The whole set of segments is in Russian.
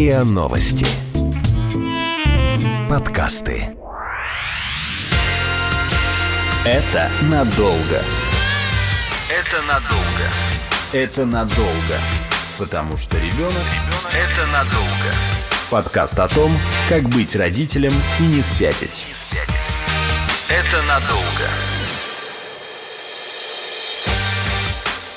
РИА Новости. Подкасты. Это надолго. Это надолго. Это надолго. Потому что ребенок – это надолго. Подкаст о том, как быть родителем и не спятить. Это надолго.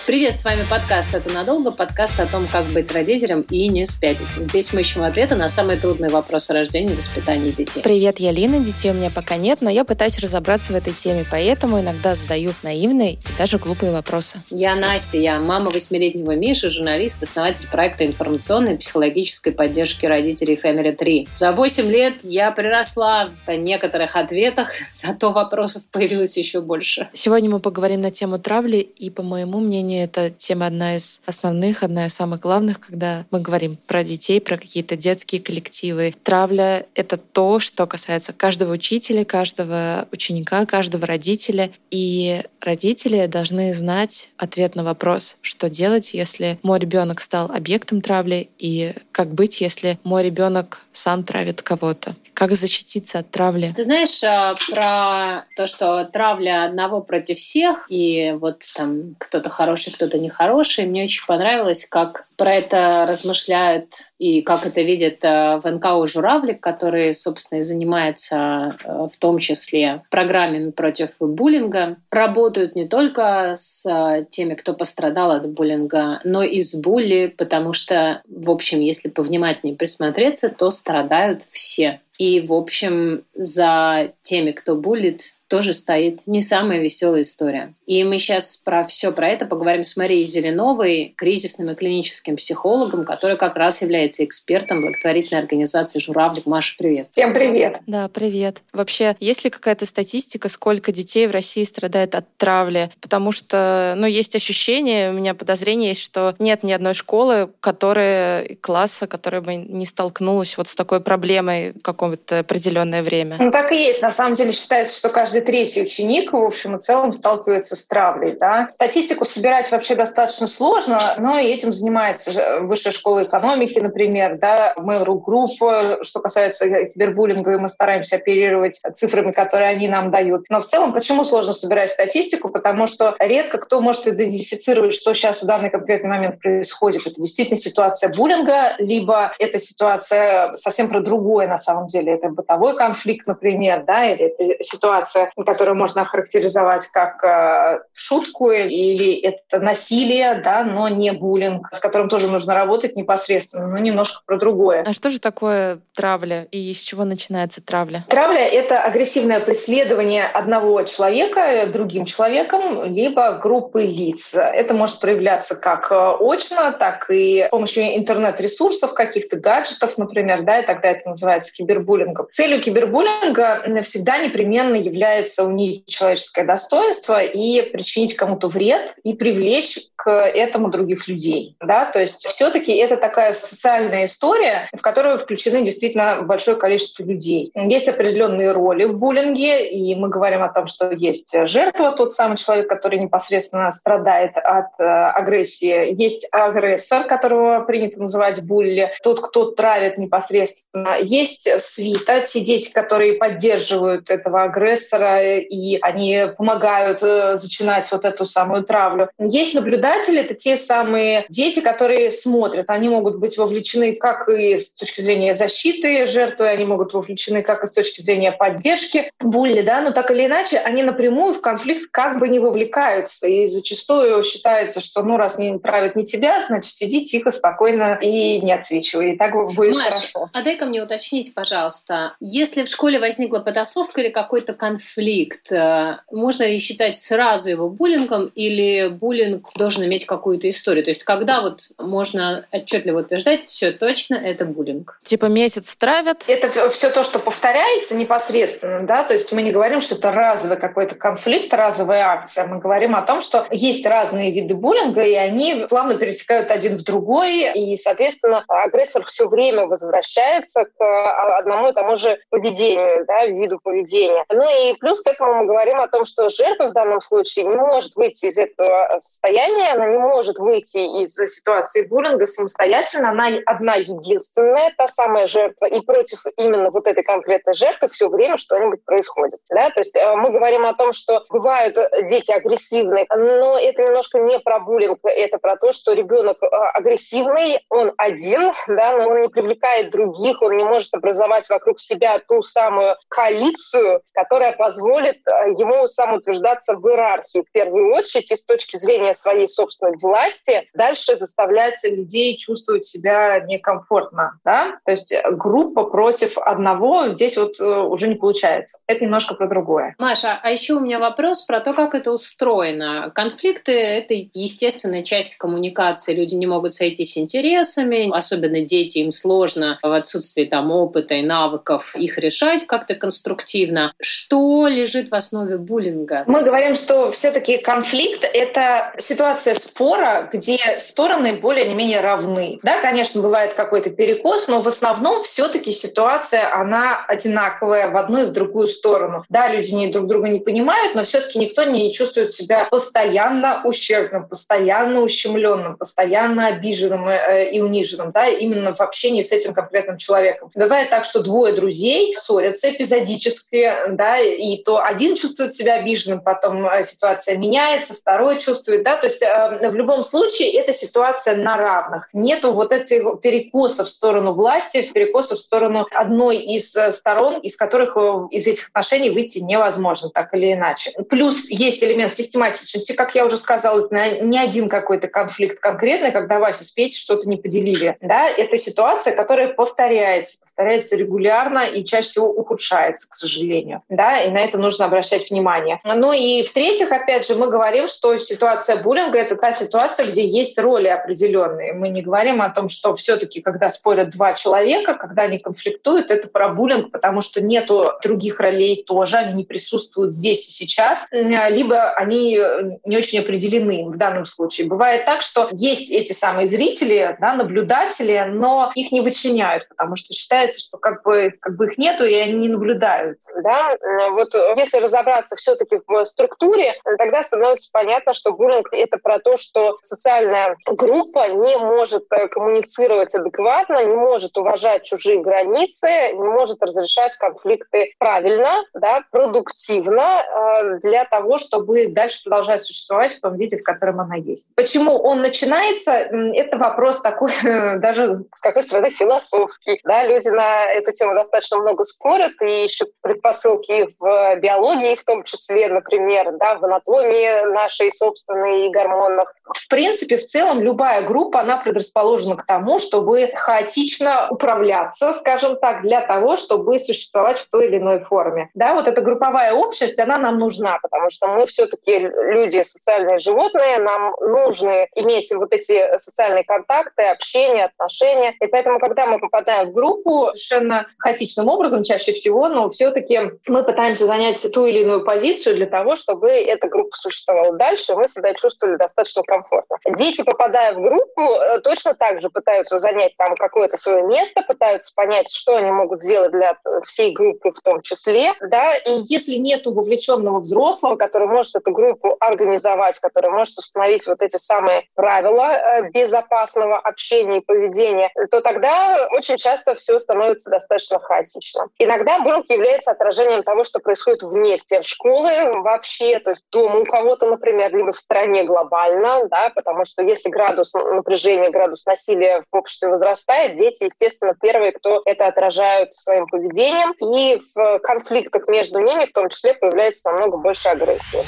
Привет, с вами подкаст «Это надолго», подкаст о том, как быть родителем и не спятить. Здесь мы ищем ответы на самые трудные вопросы рождения и воспитания детей. Привет, я Лина, детей у меня пока нет, но я пытаюсь разобраться в этой теме, поэтому иногда задаю наивные и даже глупые вопросы. Я Настя, я мама восьмилетнего Миши, журналист, основатель проекта информационной и психологической поддержки родителей Family 3. За 8 лет я приросла по некоторых ответах, зато вопросов появилось еще больше. Сегодня мы поговорим на тему травли, и, по моему мнению, мнению, эта тема одна из основных, одна из самых главных, когда мы говорим про детей, про какие-то детские коллективы. Травля — это то, что касается каждого учителя, каждого ученика, каждого родителя. И родители должны знать ответ на вопрос, что делать, если мой ребенок стал объектом травли, и как быть, если мой ребенок сам травит кого-то. Как защититься от травли? Ты знаешь а, про то, что травля одного против всех, и вот там кто-то хороший, кто-то нехороший. Мне очень понравилось, как про это размышляют и как это видят а, в НКО «Журавлик», который, собственно, и занимается а, в том числе программами против буллинга. Работают не только с теми, кто пострадал от буллинга, но и с булли, потому что, в общем, если повнимательнее присмотреться, то страдают все. И, в общем, за теми, кто булит, тоже стоит не самая веселая история. И мы сейчас про все про это поговорим с Марией Зеленовой, кризисным и клиническим психологом, которая как раз является экспертом благотворительной организации «Журавлик». Маша, привет. Всем привет. Да, привет. Вообще, есть ли какая-то статистика, сколько детей в России страдает от травли? Потому что, ну, есть ощущение, у меня подозрение есть, что нет ни одной школы, которая, класса, которая бы не столкнулась вот с такой проблемой в какое-то определенное время. Ну, так и есть. На самом деле считается, что каждый третий ученик, в общем и целом, сталкивается с травлей. Да? Статистику собирать вообще достаточно сложно, но этим занимается Высшая школа экономики, например, да, Mail.ru Group, что касается кибербуллинга, и мы стараемся оперировать цифрами, которые они нам дают. Но в целом, почему сложно собирать статистику? Потому что редко кто может идентифицировать, что сейчас в данный конкретный момент происходит. Это действительно ситуация буллинга, либо это ситуация совсем про другое на самом деле. Это бытовой конфликт, например, да, или это ситуация которую можно охарактеризовать как э, шутку или это насилие, да, но не буллинг, с которым тоже нужно работать непосредственно, но немножко про другое. А что же такое травля и с чего начинается травля? Травля — это агрессивное преследование одного человека другим человеком, либо группы лиц. Это может проявляться как э, очно, так и с помощью интернет-ресурсов, каких-то гаджетов, например, да, и тогда это называется кибербуллингом. Целью кибербуллинга всегда непременно является является унизить человеческое достоинство и причинить кому-то вред и привлечь к этому других людей. Да? То есть все-таки это такая социальная история, в которую включены действительно большое количество людей. Есть определенные роли в буллинге, и мы говорим о том, что есть жертва, тот самый человек, который непосредственно страдает от э, агрессии. Есть агрессор, которого принято называть булли, тот, кто травит непосредственно. Есть свита, те дети, которые поддерживают этого агрессора, и они помогают э, зачинать вот эту самую травлю. Есть наблюдатели, это те самые дети, которые смотрят. Они могут быть вовлечены как и с точки зрения защиты жертвы, они могут вовлечены как и с точки зрения поддержки булли, да, но так или иначе они напрямую в конфликт как бы не вовлекаются. И зачастую считается, что ну раз не правит не тебя, значит сиди тихо, спокойно и не отсвечивай. И так будет Маш, хорошо. А дай-ка мне уточнить, пожалуйста, если в школе возникла потасовка или какой-то конфликт, конфликт, э, можно ли считать сразу его буллингом или буллинг должен иметь какую-то историю? То есть когда вот можно отчетливо утверждать, все точно, это буллинг? Типа месяц травят? Это все то, что повторяется непосредственно, да, то есть мы не говорим, что это разовый какой-то конфликт, разовая акция, мы говорим о том, что есть разные виды буллинга, и они плавно перетекают один в другой, и, соответственно, агрессор все время возвращается к а, одному и тому же поведению, да, виду поведения. Ну и плюс к этому мы говорим о том, что жертва в данном случае не может выйти из этого состояния, она не может выйти из ситуации буллинга самостоятельно, она одна единственная, та самая жертва, и против именно вот этой конкретной жертвы все время что-нибудь происходит. Да? То есть э, мы говорим о том, что бывают дети агрессивные, но это немножко не про буллинг, это про то, что ребенок э, агрессивный, он один, да, но он не привлекает других, он не может образовать вокруг себя ту самую коалицию, которая позволит э, ему самоутверждаться в иерархии в первую очередь и с точки зрения своей собственной власти дальше заставлять людей чувствовать себя некомфортно. Да? То есть группа против одного здесь вот э, уже не получается. Это немножко про другое. Маша, а еще у меня вопрос про то, как это устроено. Конфликты — это естественная часть коммуникации. Люди не могут сойтись интересами, особенно дети, им сложно в отсутствии там опыта и навыков их решать как-то конструктивно. Что лежит в основе буллинга? Мы говорим, что все-таки конфликт — это ситуация спора, где стороны более-менее равны. Да, конечно, бывает какой-то перекос, но в основном все-таки ситуация, она одинаковая в одну и в другую сторону. Да, люди не, друг друга не понимают, но все-таки никто не чувствует себя постоянно ущербным, постоянно ущемленным, постоянно обиженным э, и униженным, да, именно в общении с этим конкретным человеком. Бывает так, что двое друзей ссорятся эпизодически, да, и то один чувствует себя обиженным, потом э, ситуация меняется, второй чувствует, да, то есть э, в любом случае это ситуация на равных. Нету вот этих перекосов в сторону власти, перекосов в сторону одной из э, сторон, из которых из этих отношений выйти невозможно, так или иначе. Плюс есть элемент систематичности, как я уже сказала, это не один какой-то конфликт конкретный, когда Вася с Петей что-то не поделили. Да, это ситуация, которая повторяется, повторяется регулярно и чаще всего ухудшается, к сожалению. Да, и на это нужно обращать внимание. Ну и в-третьих, опять же, мы говорим, что ситуация буллинга — это та ситуация, где есть роли определенные. Мы не говорим о том, что все-таки, когда спорят два человека, когда они конфликтуют, это про буллинг, потому что нету других ролей тоже, они не присутствуют здесь и сейчас, либо они не очень определены в данном случае. Бывает так, что есть эти самые зрители, да, наблюдатели, но их не вычленяют, потому что считается, что как бы, как бы их нету, и они не наблюдают. Да? Вот если разобраться все-таки в структуре, тогда становится понятно, что буллинг — это про то, что социальная группа не может э, коммуницировать адекватно, не может уважать чужие границы, не может разрешать конфликты правильно, да, продуктивно э, для того, чтобы дальше продолжать существовать в том виде, в котором она есть. Почему он начинается? Это вопрос такой даже, с какой стороны, философский. Да? Люди на эту тему достаточно много спорят и ищут предпосылки в биологии в том числе, например, да, в анатомии нашей собственной и гормонах. В принципе, в целом любая группа, она предрасположена к тому, чтобы хаотично управляться, скажем так, для того, чтобы существовать в той или иной форме. Да, вот эта групповая общность, она нам нужна, потому что мы все-таки люди социальные животные, нам нужно иметь вот эти социальные контакты, общение, отношения. И поэтому, когда мы попадаем в группу совершенно хаотичным образом, чаще всего, но все-таки мы пытаемся занять ту или иную позицию для того, чтобы эта группа существовала дальше, и мы себя чувствовали достаточно комфортно. Дети, попадая в группу, э, точно так же пытаются занять там какое-то свое место, пытаются понять, что они могут сделать для всей группы в том числе, да, и если нет вовлеченного взрослого, который может эту группу организовать, который может установить вот эти самые правила э, безопасного общения и поведения, то тогда очень часто все становится достаточно хаотично. Иногда буллинг является отражением того, что происходит вне стен школы вообще, то есть дома у кого-то, например, либо в стране глобально, да, потому что если градус напряжения, градус насилия в обществе возрастает, дети, естественно, первые, кто это отражают своим поведением, и в конфликтах между ними в том числе появляется намного больше агрессии.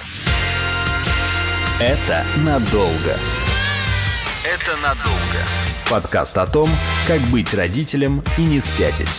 Это надолго. Это надолго. Подкаст о том, как быть родителем и не спятить.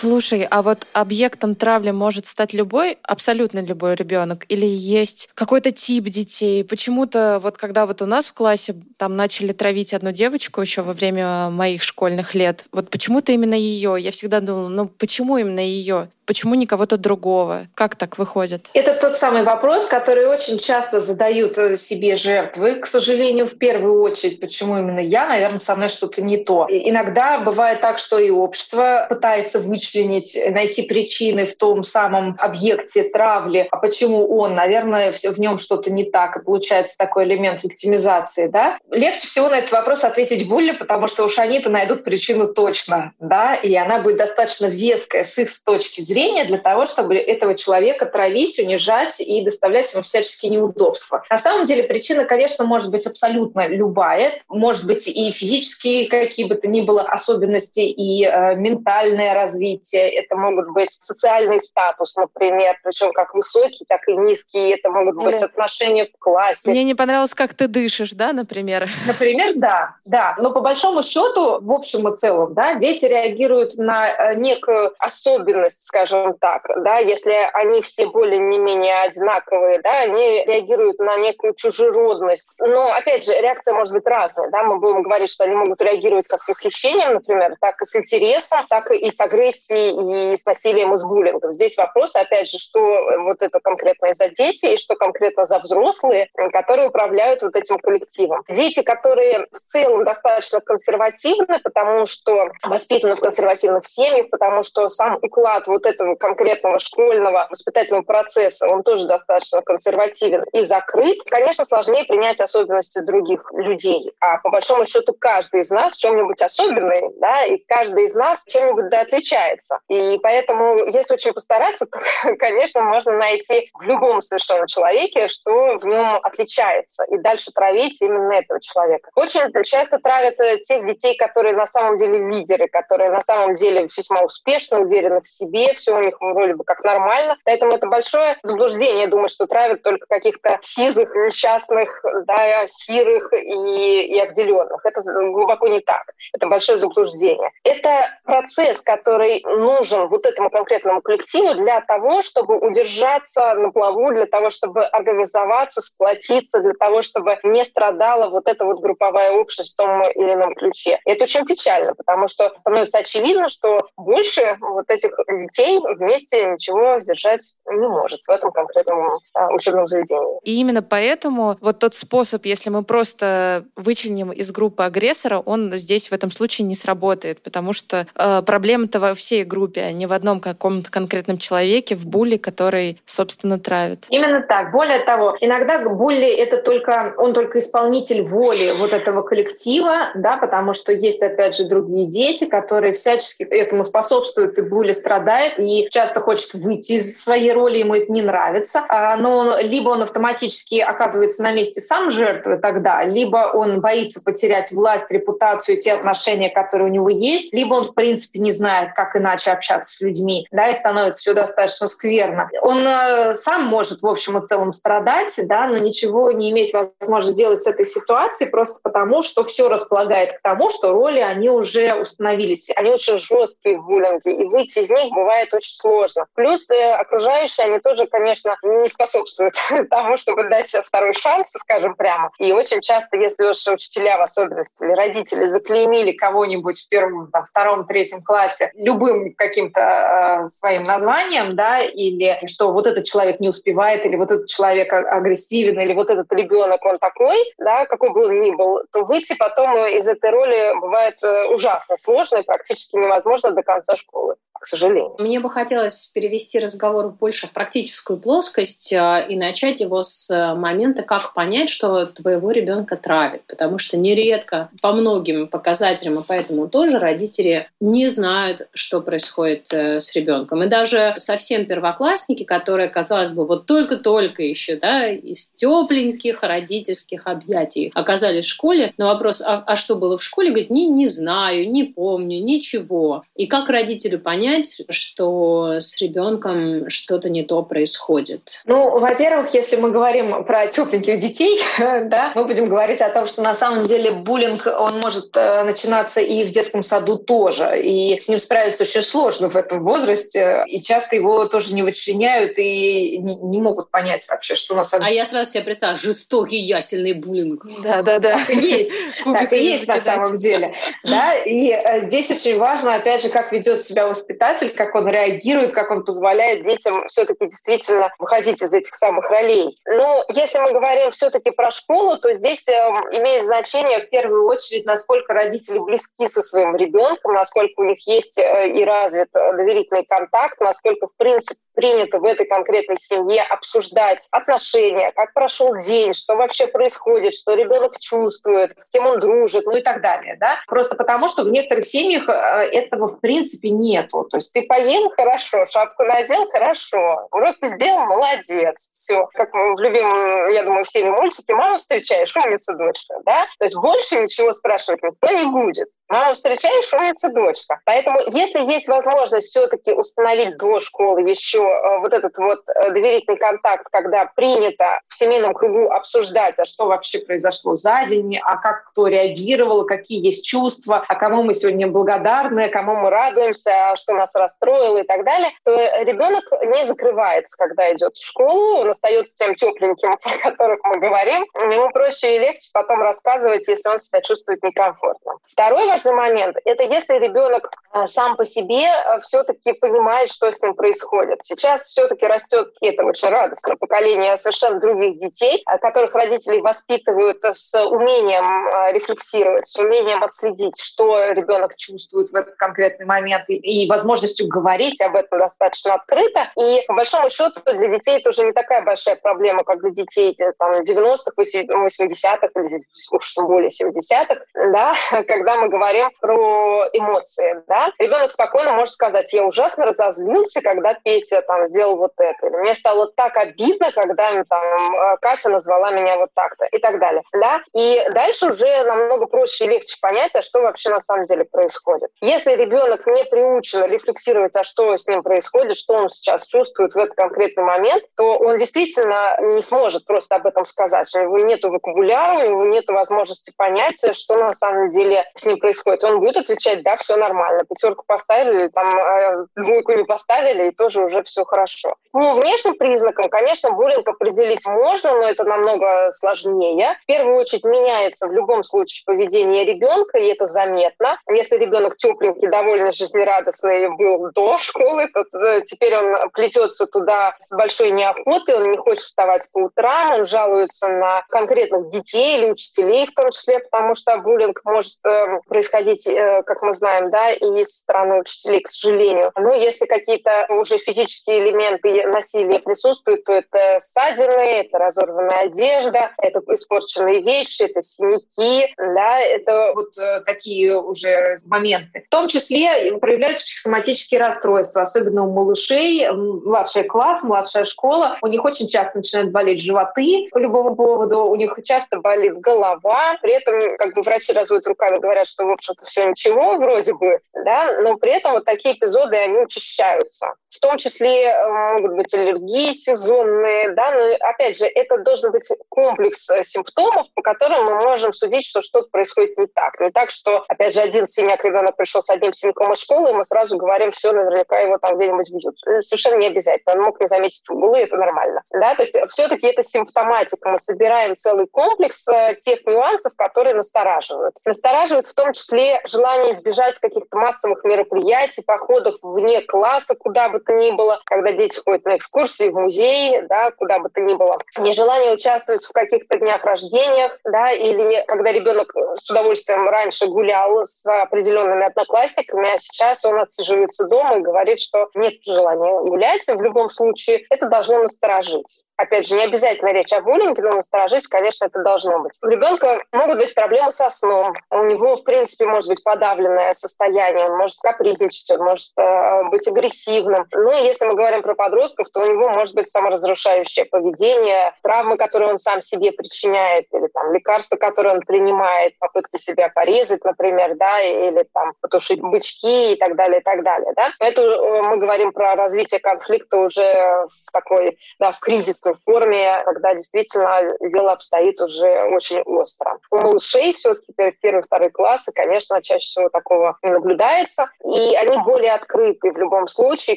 Слушай, а вот объектом травли может стать любой, абсолютно любой ребенок? Или есть какой-то тип детей? Почему-то вот когда вот у нас в классе там начали травить одну девочку еще во время моих школьных лет, вот почему-то именно ее. Я всегда думала, ну почему именно ее? Почему не кого-то другого? Как так выходит? Это тот самый вопрос, который очень часто задают э, себе жертвы. К сожалению, в первую очередь, почему именно я, наверное, со мной что-то не то. И иногда бывает так, что и общество пытается вычленить, найти причины в том самом объекте травли, а почему он, наверное, в нем что-то не так, и получается такой элемент виктимизации. Да? Легче всего на этот вопрос ответить Булли, потому что уж они-то найдут причину точно, да, и она будет достаточно веская с их точки зрения для того, чтобы этого человека травить, унижать и доставлять ему всяческие неудобства. На самом деле причина, конечно, может быть абсолютно любая. Может быть и физические какие бы то ни было особенности, и э, ментальное развитие. Это могут быть социальный статус, например, причем как высокий, так и низкий. Это могут быть Или... отношения в классе. Мне не понравилось, как ты дышишь, да, например? Например, да, да. Но по большому счету, в общем и целом, да, дети реагируют на э, некую особенность, скажем так, да, если они все более не менее одинаковые, да, они реагируют на некую чужеродность. Но, опять же, реакция может быть разная, да, мы будем говорить, что они могут реагировать как с восхищением, например, так и с интересом, так и с агрессией, и с насилием, и с буллингом. Здесь вопрос, опять же, что вот это конкретно за дети, и что конкретно за взрослые, которые управляют вот этим коллективом. Дети, которые в целом достаточно консервативны, потому что воспитаны в консервативных семьях, потому что сам уклад вот этого конкретного школьного воспитательного процесса, он тоже достаточно консервативен и закрыт, конечно, сложнее принять особенности других людей. А по большому счету каждый из нас чем-нибудь особенный, да, и каждый из нас чем-нибудь да отличается. И поэтому, если очень постараться, то, конечно, можно найти в любом совершенно человеке, что в нем отличается, и дальше травить именно этого человека. Очень часто травят э, тех детей, которые на самом деле лидеры, которые на самом деле весьма успешны, уверены в себе, все у них вроде бы как нормально. Поэтому это большое заблуждение думать, что травят только каких-то сизых, несчастных, да, сирых и, и обделенных. Это глубоко не так. Это большое заблуждение. Это процесс, который нужен вот этому конкретному коллективу для того, чтобы удержаться на плаву, для того, чтобы организоваться, сплотиться, для того, чтобы не страдала вот эта вот групповая общность в том или ином ключе. И это очень печально, потому что становится очевидно, что больше вот этих детей вместе ничего сдержать не может в этом конкретном а, учебном заведении. И именно поэтому вот тот способ, если мы просто вычленим из группы агрессора, он здесь в этом случае не сработает, потому что э, проблема-то во всей группе, а не в одном каком-то конкретном человеке, в булли, который, собственно, травит. Именно так. Более того, иногда булли — это только, он только исполнитель воли вот этого коллектива, да, потому что есть, опять же, другие дети, которые всячески этому способствуют, и булли страдает, и часто хочет выйти из своей роли, ему это не нравится. А, но либо он автоматически оказывается на месте сам жертвы тогда, либо он боится потерять власть, репутацию, те отношения, которые у него есть, либо он, в принципе, не знает, как иначе общаться с людьми, да, и становится все достаточно скверно. Он э, сам может, в общем и целом, страдать, да, но ничего не иметь возможности сделать с этой ситуацией просто потому, что все располагает к тому, что роли, они уже установились. Они очень жесткие в буллинге, и выйти из них бывает очень сложно. Плюс э, окружающие, они тоже, конечно, не способствуют тому, чтобы дать второй шанс, скажем прямо. И очень часто, если уж учителя в особенности или родители заклеймили кого-нибудь в первом, там, втором, третьем классе любым каким-то э, своим названием, да, или что вот этот человек не успевает, или вот этот человек агрессивен, или вот этот ребенок, он такой, да, какой бы он ни был, то выйти потом из этой роли бывает э, ужасно сложно и практически невозможно до конца школы к сожалению. Мне бы хотелось перевести разговор больше в практическую плоскость э, и начать его с э, момента, как понять, что твоего ребенка травит. Потому что нередко по многим показателям, и поэтому тоже родители не знают, что происходит э, с ребенком. И даже совсем первоклассники, которые, казалось бы, вот только-только еще да, из тепленьких родительских объятий оказались в школе, на вопрос, а, а что было в школе, говорит, не, не знаю, не помню, ничего. И как родителю понять, понять, что с ребенком что-то не то происходит? Ну, во-первых, если мы говорим про тепленьких детей, да, мы будем говорить о том, что на самом деле буллинг, он может э, начинаться и в детском саду тоже, и с ним справиться очень сложно в этом возрасте, и часто его тоже не вычленяют и не, не могут понять вообще, что на самом деле. А я сразу себе представляю, жестокий ясельный буллинг. Да-да-да. Так и есть. Так и есть на самом деле. Да, и э, здесь очень важно, опять же, как ведет себя воспитатель воспитатель, как он реагирует, как он позволяет детям все-таки действительно выходить из этих самых ролей. Но если мы говорим все-таки про школу, то здесь э, имеет значение в первую очередь, насколько родители близки со своим ребенком, насколько у них есть э, и развит доверительный контакт, насколько в принципе принято в этой конкретной семье обсуждать отношения, как прошел день, что вообще происходит, что ребенок чувствует, с кем он дружит, ну и так далее. Да? Просто потому, что в некоторых семьях этого в принципе нету. То есть ты поел – хорошо, шапку надел – хорошо, уроки сделал – молодец. Все. Как в любимом, я думаю, всеми мультике «Маму встречаешь, умница дочка». Да? То есть больше ничего спрашивать никто не будет. Маму встречаешь, умница дочка. Поэтому если есть возможность все-таки установить до школы еще э, вот этот вот э, доверительный контакт, когда принято в семейном кругу обсуждать, а что вообще произошло за день, а как кто реагировал, какие есть чувства, а кому мы сегодня благодарны, кому мы радуемся, а что нас расстроило и так далее, то ребенок не закрывается, когда идет в школу, он остается тем тепленьким, о которых мы говорим. Ему проще и легче потом рассказывать, если он себя чувствует некомфортно. Второй важный момент – это если ребенок э, сам по себе э, все-таки понимает, что с ним происходит. Сейчас все-таки растет, и это очень радостно, поколение совершенно других детей, э, которых родители воспитывают с умением рефлексировать, с умением отследить, что ребенок чувствует в этот конкретный момент, и возможностью говорить об этом достаточно открыто. И по большому счету для детей это уже не такая большая проблема, как для детей там, 90-х, 80-х, или уж тем более 70-х, да, когда мы говорим говорим про эмоции, да, ребенок спокойно может сказать, я ужасно разозлился, когда Петя там сделал вот это, или мне стало так обидно, когда там э, Катя назвала меня вот так-то и так далее, да, и дальше уже намного проще и легче понять, а что вообще на самом деле происходит. Если ребенок не приучен рефлексировать, а что с ним происходит, что он сейчас чувствует в этот конкретный момент, то он действительно не сможет просто об этом сказать. У него нет вокабуляра, у него нет возможности понять, что на самом деле с ним происходит происходит, он будет отвечать, да, все нормально, пятерку поставили, там э, двойку не поставили, и тоже уже все хорошо. По внешним признакам, конечно, буллинг определить можно, но это намного сложнее. В первую очередь меняется в любом случае поведение ребенка, и это заметно. Если ребенок тепленький, довольно жизнерадостный был до школы, то э, теперь он плетется туда с большой неохотой, он не хочет вставать по утрам, он жалуется на конкретных детей или учителей в том числе, потому что буллинг может э, происходить происходить, э, как мы знаем, да, и со стороны учителей, к сожалению. Но если какие-то уже физические элементы насилия присутствуют, то это ссадины, это разорванная одежда, это испорченные вещи, это синяки, да, это вот э, такие уже моменты. В том числе проявляются психосоматические расстройства, особенно у малышей, младший класс, младшая школа, у них очень часто начинают болеть животы по любому поводу, у них часто болит голова, при этом как бы врачи разводят руками, говорят, что общем-то, все ничего вроде бы, да, но при этом вот такие эпизоды, они учащаются. В том числе э, могут быть аллергии сезонные, да, но опять же, это должен быть комплекс э, симптомов, по которым мы можем судить, что что-то происходит не так. Не так, что, опять же, один синяк ребенок пришел с одним синяком из школы, и мы сразу говорим, все, наверняка его там где-нибудь бьют. Э, совершенно не обязательно. Он мог не заметить углы, это нормально. Да? То есть все-таки это симптоматика. Мы собираем целый комплекс тех нюансов, которые настораживают. Настораживают в том числе желание избежать каких-то массовых мероприятий, походов вне класса, куда бы то ни было, когда дети ходят на экскурсии в музей, да, куда бы то ни было. Нежелание участвовать в каких-то днях рождениях, да, или когда ребенок с удовольствием раньше гулял с определенными одноклассниками, а сейчас он отсиживается дома и говорит, что нет желания гулять. В любом случае, это должно насторожить. Опять же, не обязательно речь о буллинге, но насторожить, конечно, это должно быть. У ребенка могут быть проблемы со сном. У него, в принципе, может быть подавленное состояние, он может капризничать, он может э, быть агрессивным. Ну и если мы говорим про подростков, то у него может быть саморазрушающее поведение, травмы, которые он сам себе причиняет, или там лекарства, которые он принимает, попытки себя порезать, например, да, или там потушить бычки и так далее, и так далее, да. Это э, мы говорим про развитие конфликта уже в такой, да, в кризис в форме, когда действительно дело обстоит уже очень остро. У малышей все-таки первый, второй классы, конечно, чаще всего такого не наблюдается, и они более открыты в любом случае.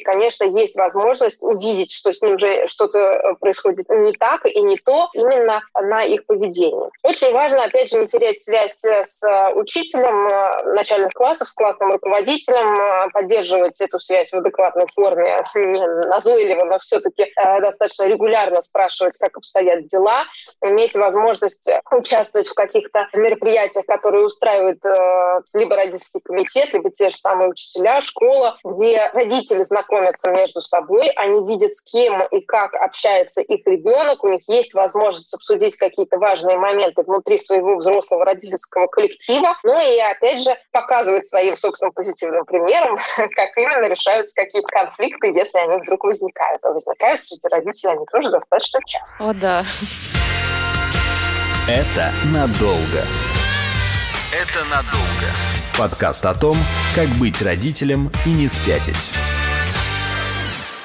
Конечно, есть возможность увидеть, что с ним же что-то э, происходит не так и не то именно на их поведении. Очень важно, опять же, не терять связь с учителем э, начальных классов, с классным руководителем, э, поддерживать эту связь в адекватной форме, не назойливо, но все-таки достаточно регулярно спрашивать, как обстоят дела, иметь возможность участвовать в каких-то мероприятиях, которые устраивает либо родительский комитет, либо те же самые учителя, школа, где родители знакомятся между собой, они видят, с кем и как общается их ребенок, у них есть возможность обсудить какие-то важные моменты внутри своего взрослого родительского коллектива, ну и опять же показывать своим собственным позитивным примером, как именно решаются какие-то конфликты, если они вдруг возникают. А возникают среди родителей они тоже достаточно часто. О, да. Это надолго. Это надолго. Подкаст о том, как быть родителем и не спятить.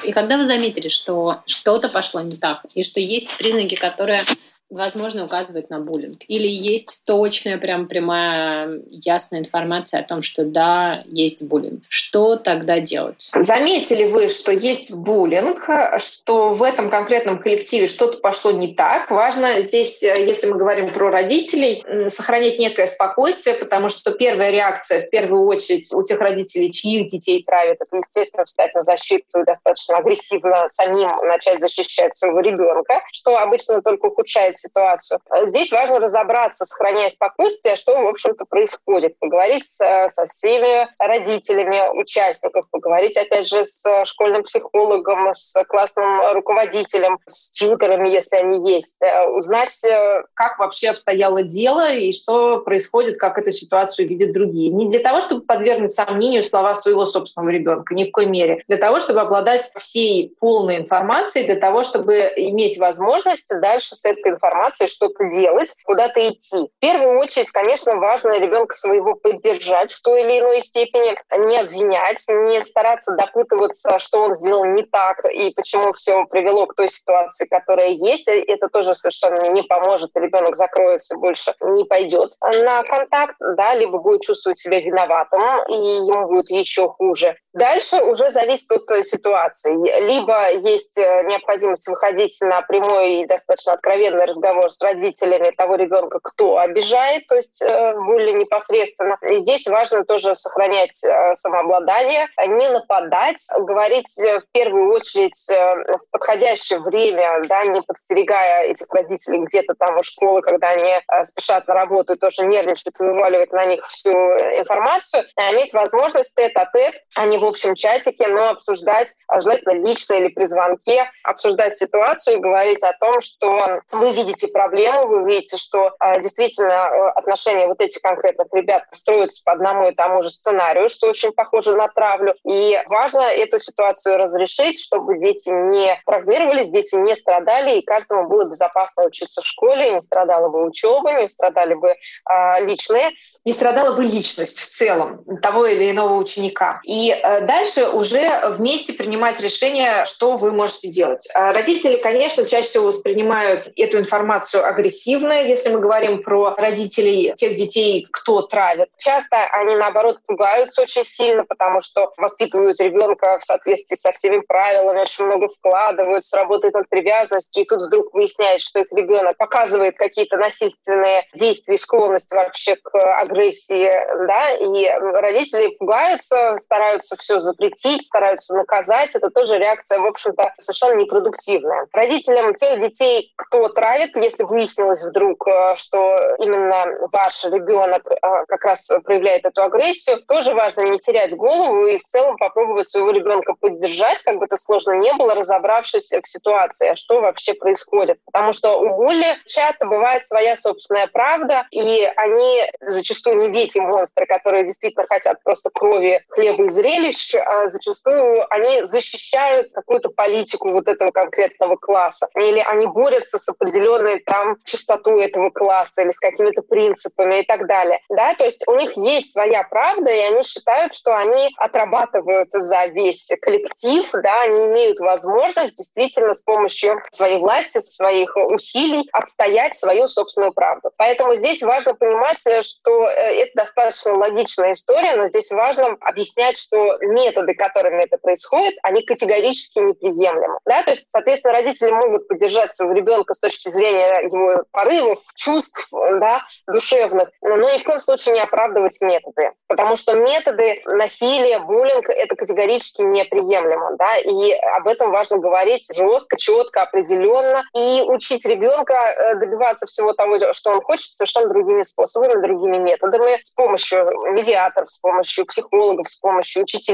И когда вы заметили, что что-то пошло не так, и что есть признаки, которые возможно, указывает на буллинг. Или есть точная, прям прямая, ясная информация о том, что да, есть буллинг. Что тогда делать? Заметили вы, что есть буллинг, что в этом конкретном коллективе что-то пошло не так. Важно здесь, если мы говорим про родителей, сохранить некое спокойствие, потому что первая реакция, в первую очередь, у тех родителей, чьих детей травят, это, естественно, встать на защиту и достаточно агрессивно самим начать защищать своего ребенка, что обычно только ухудшает ситуацию. Здесь важно разобраться, сохраняя спокойствие, что, в общем-то, происходит. Поговорить с, со всеми родителями участников, поговорить, опять же, с школьным психологом, с классным руководителем, с тьютерами, если они есть. Э, узнать, э, как вообще обстояло дело и что происходит, как эту ситуацию видят другие. Не для того, чтобы подвергнуть сомнению слова своего собственного ребенка, ни в коей мере. Для того, чтобы обладать всей полной информацией, для того, чтобы иметь возможность дальше с этой информацией информацией что-то делать, куда-то идти. В первую очередь, конечно, важно ребенка своего поддержать в той или иной степени, не обвинять, не стараться допытываться, что он сделал не так и почему все привело к той ситуации, которая есть. Это тоже совершенно не поможет, ребенок закроется, больше не пойдет на контакт, да, либо будет чувствовать себя виноватым, и ему будет еще хуже. Дальше уже зависит от ситуации. Либо есть э, необходимость выходить на прямой и достаточно откровенный разговор с родителями того ребенка, кто обижает, то есть э, более непосредственно. И здесь важно тоже сохранять э, самообладание, не нападать, говорить в первую очередь в подходящее время, да, не подстерегая этих родителей где-то там у школы, когда они спешат на работу и тоже нервничают, вываливать на них всю информацию, а иметь возможность тет-а-тет, а не в общем чатике, но обсуждать, желательно лично или при звонке, обсуждать ситуацию и говорить о том, что вы видите проблему, вы видите, что э, действительно э, отношения вот этих конкретных ребят строятся по одному и тому же сценарию, что очень похоже на травлю. И важно эту ситуацию разрешить, чтобы дети не травмировались, дети не страдали, и каждому было безопасно учиться в школе, не страдала бы учеба, не страдали бы э, личные, не страдала бы личность в целом того или иного ученика. И э, дальше уже вместе принимать решение, что вы можете делать. А родители, конечно, чаще всего воспринимают эту информацию агрессивно, если мы говорим про родителей тех детей, кто травит. Часто они, наоборот, пугаются очень сильно, потому что воспитывают ребенка в соответствии со всеми правилами, очень много вкладывают, работают над привязанностью, и тут вдруг выясняется, что их ребенок показывает какие-то насильственные действия и склонность вообще к агрессии, да, и родители пугаются, стараются все запретить, стараются наказать, это тоже реакция, в общем-то, совершенно непродуктивная. Родителям тех детей, кто травит, если выяснилось вдруг, э, что именно ваш ребенок э, как раз проявляет эту агрессию, тоже важно не терять голову и в целом попробовать своего ребенка поддержать, как бы это сложно не было, разобравшись в ситуации, а что вообще происходит. Потому что у Булли часто бывает своя собственная правда, и они зачастую не дети-монстры, которые действительно хотят просто крови, хлеба и зрелищ, училищ а, зачастую они защищают какую-то политику вот этого конкретного класса, или они борются с определенной там чистотой этого класса или с какими-то принципами и так далее. Да, то есть у них есть своя правда, и они считают, что они отрабатывают за весь коллектив, да, они имеют возможность действительно с помощью своей власти, своих усилий отстоять свою собственную правду. Поэтому здесь важно понимать, что э, это достаточно логичная история, но здесь важно объяснять, что методы, которыми это происходит, они категорически неприемлемы. Да? То есть, соответственно, родители могут поддержать своего ребенка с точки зрения его порывов, чувств да, душевных, но ни в коем случае не оправдывать методы. Потому что методы насилия, буллинг — это категорически неприемлемо. Да? И об этом важно говорить жестко, четко, определенно. И учить ребенка э, добиваться всего того, что он хочет, совершенно другими способами, другими методами, с помощью медиаторов, с помощью психологов, с помощью учителей,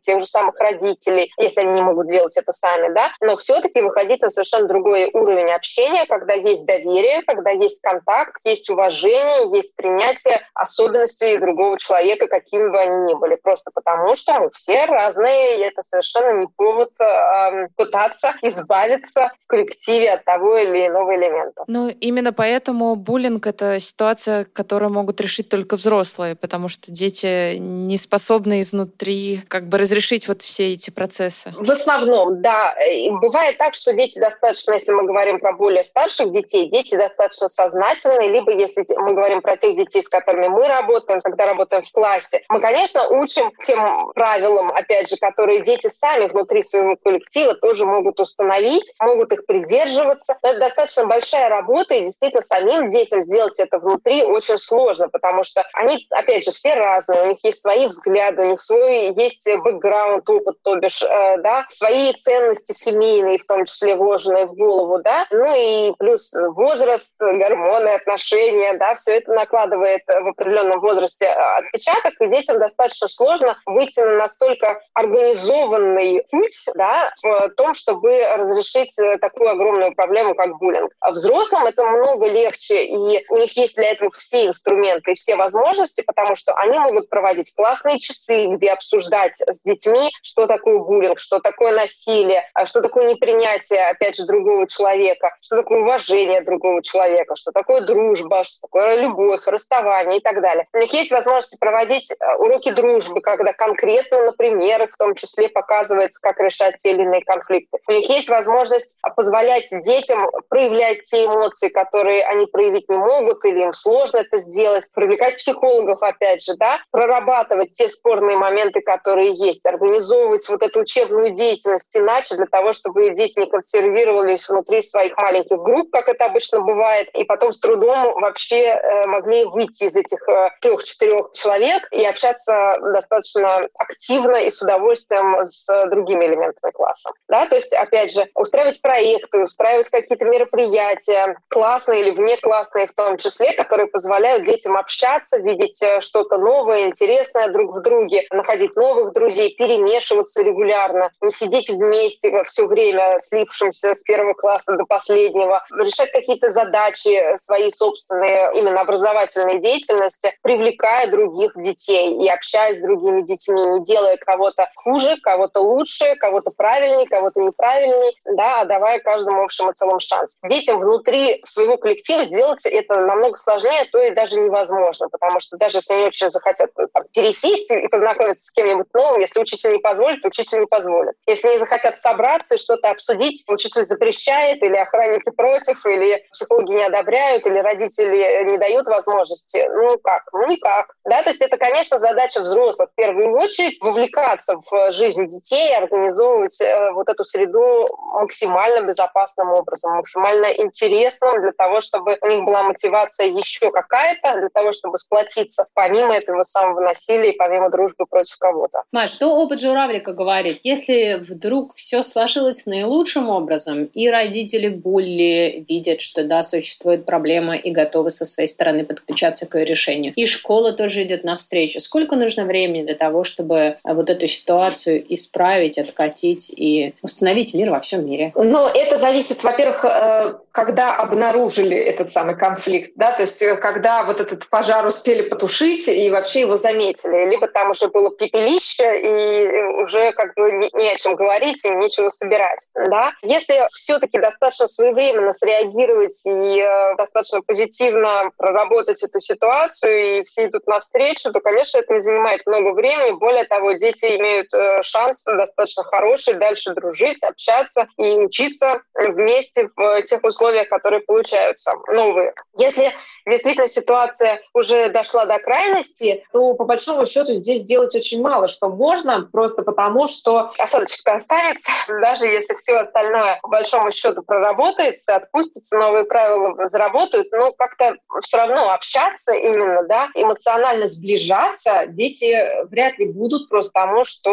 тех же самых родителей, если они не могут делать это сами, да, но все-таки выходить на совершенно другой уровень общения, когда есть доверие, когда есть контакт, есть уважение, есть принятие особенностей другого человека, какими бы они ни были, просто потому что мы все разные, и это совершенно не повод э, пытаться избавиться в коллективе от того или иного элемента. Ну, именно поэтому буллинг — это ситуация, которую могут решить только взрослые, потому что дети не способны изнутри как бы разрешить вот все эти процессы. В основном, да. Бывает так, что дети достаточно, если мы говорим про более старших детей, дети достаточно сознательные, либо если мы говорим про тех детей, с которыми мы работаем, когда работаем в классе, мы, конечно, учим тем правилам, опять же, которые дети сами внутри своего коллектива тоже могут установить, могут их придерживаться. Но это достаточно большая работа, и действительно самим детям сделать это внутри очень сложно, потому что они, опять же, все разные, у них есть свои взгляды, у них свой есть бэкграунд, опыт, то бишь, э, да, свои ценности семейные, в том числе вложенные в голову, да, ну и плюс возраст, гормоны, отношения, да, все это накладывает в определенном возрасте отпечаток, и детям достаточно сложно выйти на настолько организованный путь, да, в том, чтобы разрешить такую огромную проблему, как буллинг. А взрослым это много легче, и у них есть для этого все инструменты все возможности, потому что они могут проводить классные часы, где обсуждать с детьми, что такое буллинг, что такое насилие, а что такое непринятие, опять же, другого человека, что такое уважение другого человека, что такое дружба, что такое любовь, расставание и так далее. У них есть возможность проводить э, уроки дружбы, когда конкретно на примерах в том числе показывается, как решать те или иные конфликты. У них есть возможность позволять детям проявлять те эмоции, которые они проявить не могут или им сложно это сделать, привлекать психологов, опять же, да, прорабатывать те спорные моменты, которые есть, организовывать вот эту учебную деятельность иначе для того, чтобы дети не консервировались внутри своих маленьких групп, как это обычно бывает, и потом с трудом вообще э, могли выйти из этих э, трех-четырех человек и общаться достаточно активно и с удовольствием с другими элементами класса. Да? То есть, опять же, устраивать проекты, устраивать какие-то мероприятия, классные или внеклассные в том числе, которые позволяют детям общаться, видеть э, что-то новое, интересное друг в друге, находить новых друзей, перемешиваться регулярно, не сидеть вместе все время, слившимся с первого класса до последнего, решать какие-то задачи свои собственные, именно образовательной деятельности, привлекая других детей и общаясь с другими детьми, не делая кого-то хуже, кого-то лучше, кого-то правильнее, кого-то неправильнее, да, а давая каждому общему целом шанс. Детям внутри своего коллектива сделать это намного сложнее, то и даже невозможно, потому что даже если они очень захотят ну, там, пересесть и познакомиться с кем-нибудь новым, если учитель не позволит, учитель не позволит. Если они захотят собраться и что-то обсудить, учитель запрещает, или охранники против, или психологи не одобряют, или родители не дают возможности. Ну как? Ну никак. Да, то есть это, конечно, задача взрослых в первую очередь вовлекаться в жизнь детей, организовывать э, вот эту среду максимально безопасным образом, максимально интересным для того, чтобы у них была мотивация еще какая-то, для того, чтобы сплотиться помимо этого самого насилия и помимо дружбы против кого-то. Маш, что опыт журавлика говорит? Если вдруг все сложилось наилучшим образом, и родители Булли видят, что да, существует проблема и готовы со своей стороны подключаться к ее решению, и школа тоже идет навстречу, сколько нужно времени для того, чтобы вот эту ситуацию исправить, откатить и установить мир во всем мире? Ну, это зависит, во-первых, э, когда обнаружили этот самый конфликт, да, то есть э, когда вот этот пожар успели потушить и вообще его заметили, либо там уже было пепелище и уже как бы не, не о чем говорить и нечего собирать, да. Если все-таки достаточно своевременно среагировать и э, достаточно позитивно проработать эту ситуацию и все идут навстречу, то, конечно, это не занимает много времени. Более того, дети имеют э, шанс достаточно хороший дальше дружить, общаться и учиться вместе в тех условиях, которые получаются новые. Если действительно ситуация уже дошла до крайности, то по большому счету здесь делать очень мало, что можно, просто потому что осадочек-то останется, даже если все остальное по большому счету проработается, отпустится, новые правила заработают, но как-то все равно общаться именно, да, эмоционально сближаться дети вряд ли будут просто потому, что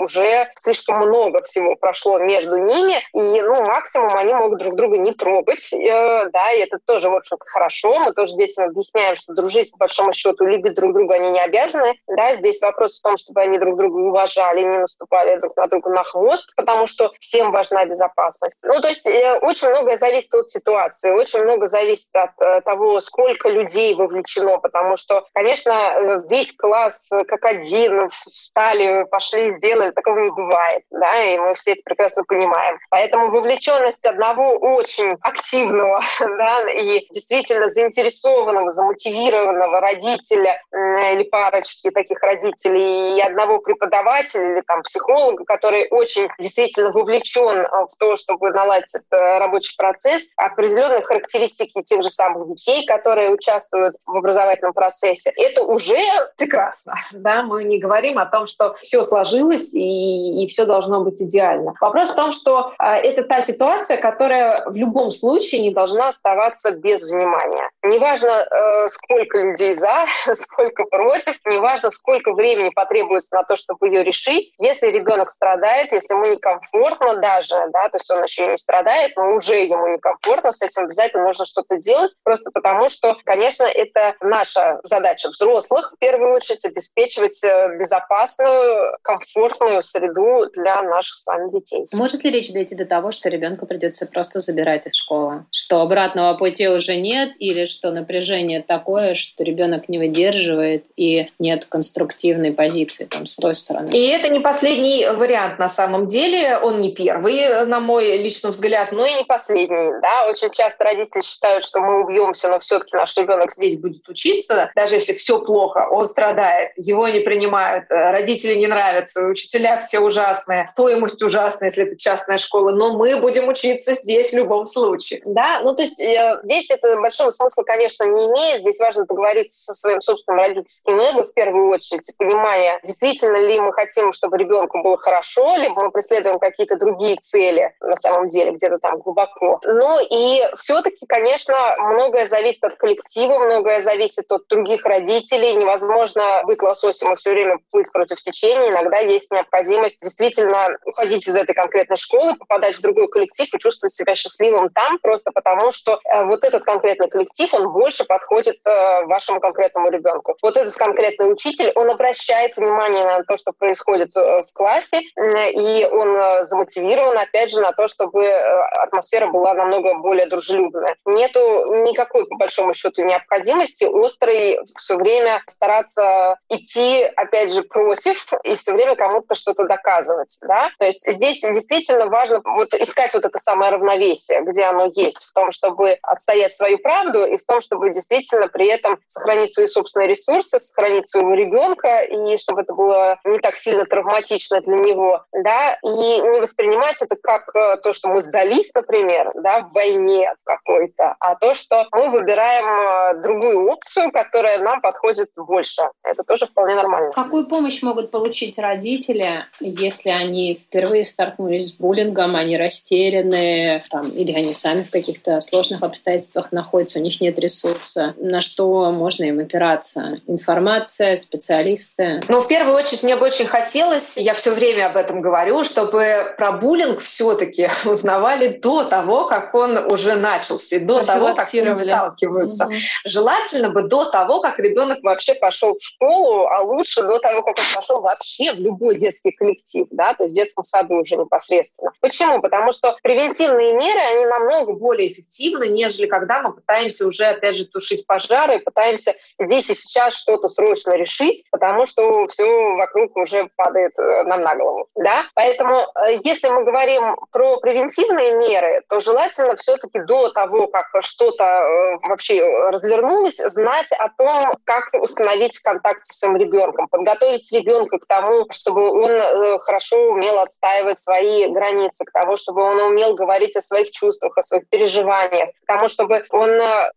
уже слишком много всего прошло между ними, и, ну, максимум они могут друг друга не трогать, э, да, и это тоже, в общем-то, хорошо. Мы тоже детям объясняем, что дружить, по большому счету, любить друг друга они не обязаны, да, здесь вопрос в том, чтобы они друг друга уважали, не наступали друг на друга на хвост, потому что всем важна безопасность. Ну, то есть э, очень многое зависит от ситуации, очень много зависит от э, того, сколько людей вовлечено, потому что, конечно, весь класс как один встали, пошли, сделали, такого не бывает, да, и мы все это прекрасно понимаем. Поэтому вовлеченность одного очень активного да, и действительно заинтересованного, замотивированного родителя или парочки таких родителей и одного преподавателя или там психолога, который очень действительно вовлечен э, в то, чтобы наладить этот рабочий процесс, определенные характеристики тех же самых детей, которые участвуют в образовательном процессе, это уже прекрасно. Да? Мы не говорим о том, что все сложилось и, и все должно быть идеально. Вопрос в том, что э, это та ситуация, которая в любом случае не должна оставаться без внимания. Неважно, э, сколько людей за, сколько против, неважно, сколько времени потребуется на то, чтобы ее решить. Если ребенок страдает, если ему некомфортно даже, да, то есть он еще не страдает, но уже ему некомфортно, с этим обязательно нужно что-то делать, просто потому что, конечно, это наша задача взрослых, в первую очередь, обеспечивать э, безопасную, комфортную среду для наших с вами детей. Может ли речь дойти до того, что ребенка придется просто забирать из школы? Что обратного пути уже нет или что напряжение такое, что ребенок не выдерживает и нет конструктивной позиции там с той стороны? И это не последний вариант на самом деле. Он не первый, на мой личный взгляд, но и не последний. Да? Очень часто родители считают, что мы убьемся, но все-таки наш ребенок здесь будет учиться. Даже если все плохо, он страдает, его не принимают, родители не нравятся, учителя все ужасные, стоимость ужасная, если это частная школа, но мы будем учиться здесь в любом случае. Да, ну то есть э, здесь это большого смысла, конечно, не имеет. Здесь важно договориться со своим собственным родительским эго в первую очередь, понимая, действительно ли мы хотим, чтобы ребенку было хорошо, либо мы преследуем какие-то другие цели на самом деле, где-то там глубоко. Ну и все-таки, конечно, многое зависит от коллектива, многое зависит от других родителей. Невозможно быть лососем и все время плыть против течения. Иногда есть необходимость действительно уходить из этой конкретной школы, попадать в другой коллектив и чувствовать себя счастливым там, просто потому что э, вот этот конкретный коллектив, он больше подходит э, вашему конкретному ребенку. Вот этот конкретный учитель, он обращает внимание на то, что происходит э, в классе, и он замотивирован, опять же, на то, чтобы атмосфера была намного более дружелюбная. Нету никакой, по большому счету, необходимости острой все время стараться идти, опять же, против и все время кому-то что-то доказывать. Да? То есть здесь действительно важно вот искать вот это самое равновесие, где оно есть, в том, чтобы отстоять свою правду и в том, чтобы действительно при этом сохранить свои собственные ресурсы, сохранить своего ребенка, и чтобы это было не так сильно травматично для него, да, и не воспринимать это как э, то, что мы сдались, например, да, в войне в какой-то, а то, что мы выбираем э, другую опцию, которая нам подходит больше. Это тоже вполне нормально. Какую помощь могут получить родители, если они впервые столкнулись с буллингом, они растеряны, там, или они сами в каких-то сложных обстоятельствах находятся, у них нет ресурса, на что можно им опираться? Информация, специалисты? Ну, в первую очередь, мне бы очень хотелось, я все время об этом говорю, чтобы про буллинг все-таки узнавали до того, как он уже начался, до того, как с ним сталкиваются. Угу. Желательно бы до того, как ребенок вообще пошел в школу, а лучше до того, как он пошел вообще в любой детский коллектив, да, то есть в детском саду уже непосредственно. Почему? Потому что превентивные меры, они намного более эффективно, нежели когда мы пытаемся уже, опять же, тушить пожары, пытаемся здесь и сейчас что-то срочно решить, потому что все вокруг уже падает э, нам на голову. Да? Поэтому, э, если мы говорим про превентивные меры, то желательно все-таки до того, как что-то э, вообще развернулось, знать о том, как установить контакт с своим ребенком, подготовить ребенка к тому, чтобы он хорошо умел отстаивать свои границы, к тому, чтобы он умел говорить о своих чувствах, о своих переживаниях, к тому, чтобы он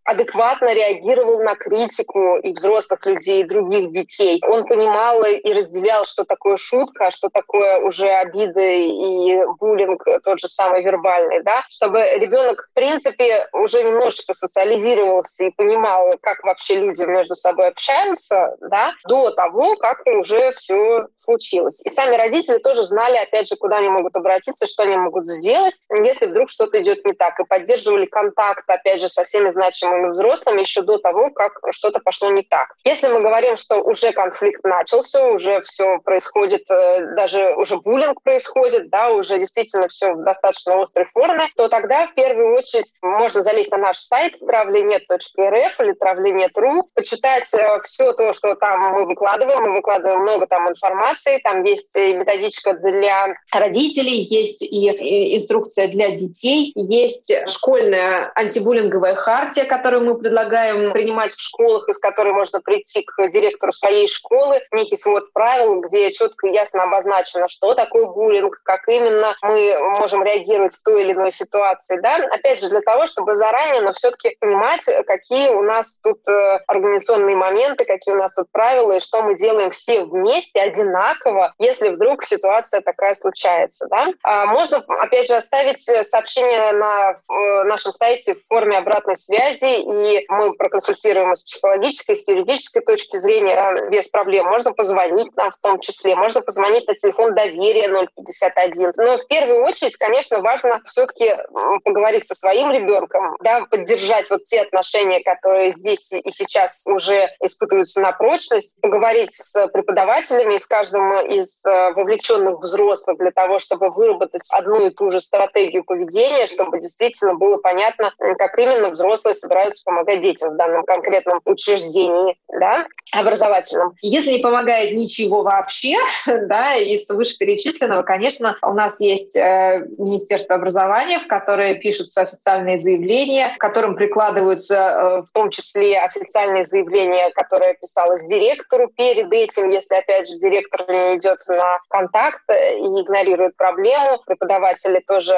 адекватно реагировал на критику и взрослых людей, и других детей. Он понимал и разделял, что такое шутка, а что такое уже обиды и буллинг, тот же самый вербальный, да, чтобы ребенок, в принципе, уже немножечко социализировался и понимал, как вообще люди между собой общаются, да, до того, как уже все случилось. И сами родители тоже знали, опять же, куда они могут обратиться, что они могут сделать, если вдруг что-то идет не так, и поддерживали контакт, опять же, со всеми значимыми взрослыми еще до того, как что-то пошло не так. Если мы говорим, что уже конфликт начался, уже все происходит, э, даже уже буллинг происходит, да, уже действительно все в достаточно острой форме, то тогда в первую очередь можно залезть на наш сайт травленет.рф или травленет.ру, почитать э, все то, что там мы выкладываем. Мы выкладываем много там информации, там есть и методичка для родителей, есть и инструкция для детей, есть школьная антибуллинговая хартия, которую мы предлагаем принимать в школах, из которой можно прийти к директору своей школы, некий свод правил, где четко и ясно обозначено, что такое буллинг, как именно мы можем реагировать в той или иной ситуации. Да? Опять же, для того, чтобы заранее, но все-таки понимать, какие у нас тут э, организационные моменты, какие у нас тут правила, и что мы делаем все вместе одинаково, если вдруг ситуация такая случается. Да? А можно, опять же, оставить сообщение на э, нашем сайте в форме обратной связи, и мы проконсультируем с психологической, с юридической точки зрения без проблем. Можно позвонить нам в том числе, можно позвонить на телефон доверия 051. Но в первую очередь, конечно, важно все-таки поговорить со своим ребенком, да, поддержать вот те отношения, которые здесь и сейчас уже испытываются на прочность, поговорить с преподавателями, с каждым из э, вовлеченных взрослых для того, чтобы выработать одну и ту же стратегию поведения, чтобы действительно было понятно, как именно взрослые собираются помогать детям в данном конкретном учреждении да, образовательном. Если не помогает ничего вообще, да, из вышеперечисленного, конечно, у нас есть э, Министерство образования, в которое пишутся официальные заявления, к которым прикладываются э, в том числе официальные заявления, которые писалось директору перед этим, если, опять же, директор не идет на контакт и игнорирует проблему, преподаватели тоже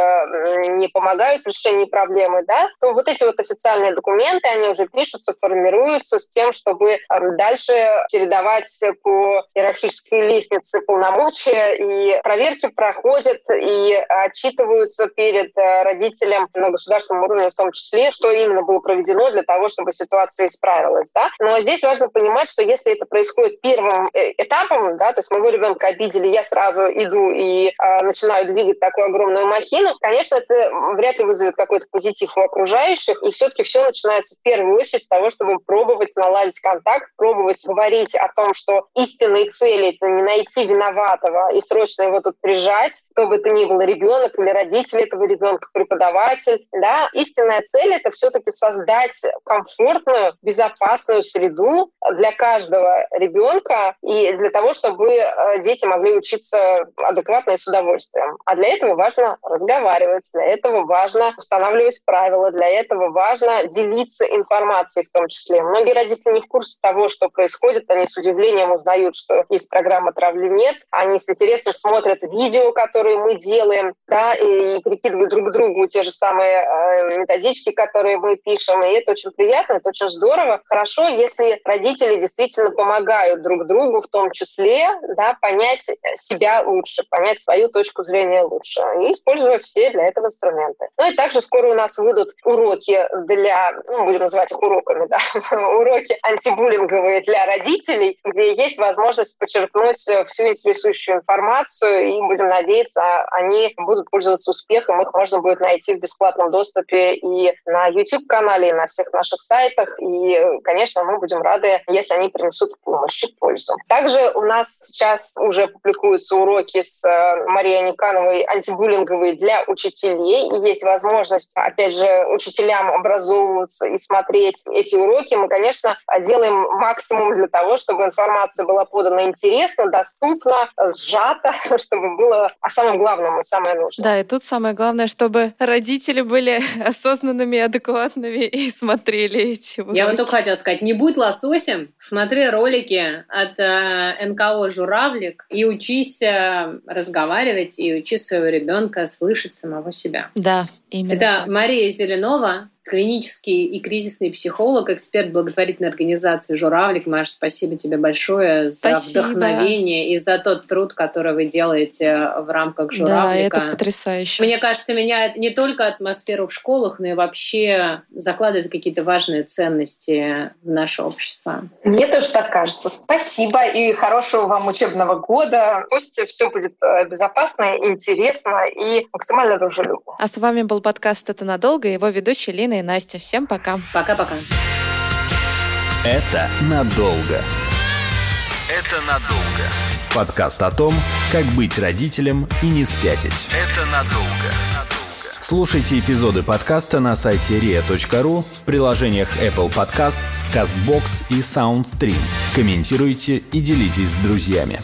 не помогают в решении проблемы, да, то вот эти вот официальные документы, они уже пишутся, формируются с тем, чтобы э, дальше передавать по иерархической лестнице полномочия, и проверки проходят и отчитываются перед э, родителем на государственном уровне в том числе, что именно было проведено для того, чтобы ситуация исправилась. Да? Но здесь важно понимать, что если это происходит первым э, этапом, да, то есть моего ребенка обидели, я сразу иду и э, начинаю двигать такую огромную махину, конечно, это вряд ли вызовет какой-то позитив у окружающих, и все-таки все начинается в первую очередь с того, чтобы пробовать наладить контакт, пробовать говорить о том, что истинные цели — это не найти виноватого и срочно его тут прижать, кто бы это ни был, ребенок или родители этого ребенка, преподаватель. Да? Истинная цель — это все-таки создать комфортную, безопасную среду для каждого ребенка и для того, чтобы э, дети могли учиться адекватно и с удовольствием. А для этого важно разговаривать, для этого важно устанавливать правила, для этого важно делиться информацией в том числе. Многие родители не в курсе того, что происходит, они с удивлением узнают, что есть программа «Травли нет», они с интересом смотрят видео, которые мы делаем, да, и перекидывают друг другу те же самые э, методички, которые мы пишем, и это очень приятно, это очень здорово. Хорошо, если родители действительно помогают друг другу, в том числе, да, понять себя лучше, понять свою точку зрения лучше, используя все для этого инструменты. Ну и также скоро у нас выйдут уроки для, ну, будем называть их уроками, да, уроки антибуллинговые для родителей, где есть возможность почерпнуть всю интересующую информацию, и будем надеяться, они будут пользоваться успехом, их можно будет найти в бесплатном доступе и на YouTube-канале, и на всех наших сайтах, и, конечно, мы будем рады, если они принесут помощь и пользу. Также у нас сейчас уже публикуются уроки с э, Марией Никановой антибуллинговые для учителей, и есть возможность возможность, опять же, учителям образовываться и смотреть эти уроки, мы, конечно, делаем максимум для того, чтобы информация была подана интересно, доступно, сжато, чтобы было о самом главном и самое нужное. Да, и тут самое главное, чтобы родители были осознанными, адекватными и смотрели эти уроки. Я вот только хотела сказать, не будь лососем, смотри ролики от э, НКО «Журавлик» и учись э, разговаривать, и учи своего ребенка слышать самого себя. Да, именно. Это Мария Зеленова, клинический и кризисный психолог, эксперт благотворительной организации «Журавлик». Маша, спасибо тебе большое за спасибо. вдохновение и за тот труд, который вы делаете в рамках «Журавлика». Да, это потрясающе. Мне кажется, меняет не только атмосферу в школах, но и вообще закладывает какие-то важные ценности в наше общество. Мне тоже так кажется. Спасибо и хорошего вам учебного года. Пусть все будет э, безопасно, интересно и максимально дружелюбно. А с вами был подкаст «Это надолго» его ведущая Лина и Настя. Всем пока. Пока-пока. Это надолго. Это надолго. Подкаст о том, как быть родителем и не спятить. Это надолго. Слушайте эпизоды подкаста на сайте ria.ru в приложениях Apple Podcasts, CastBox и SoundStream. Комментируйте и делитесь с друзьями.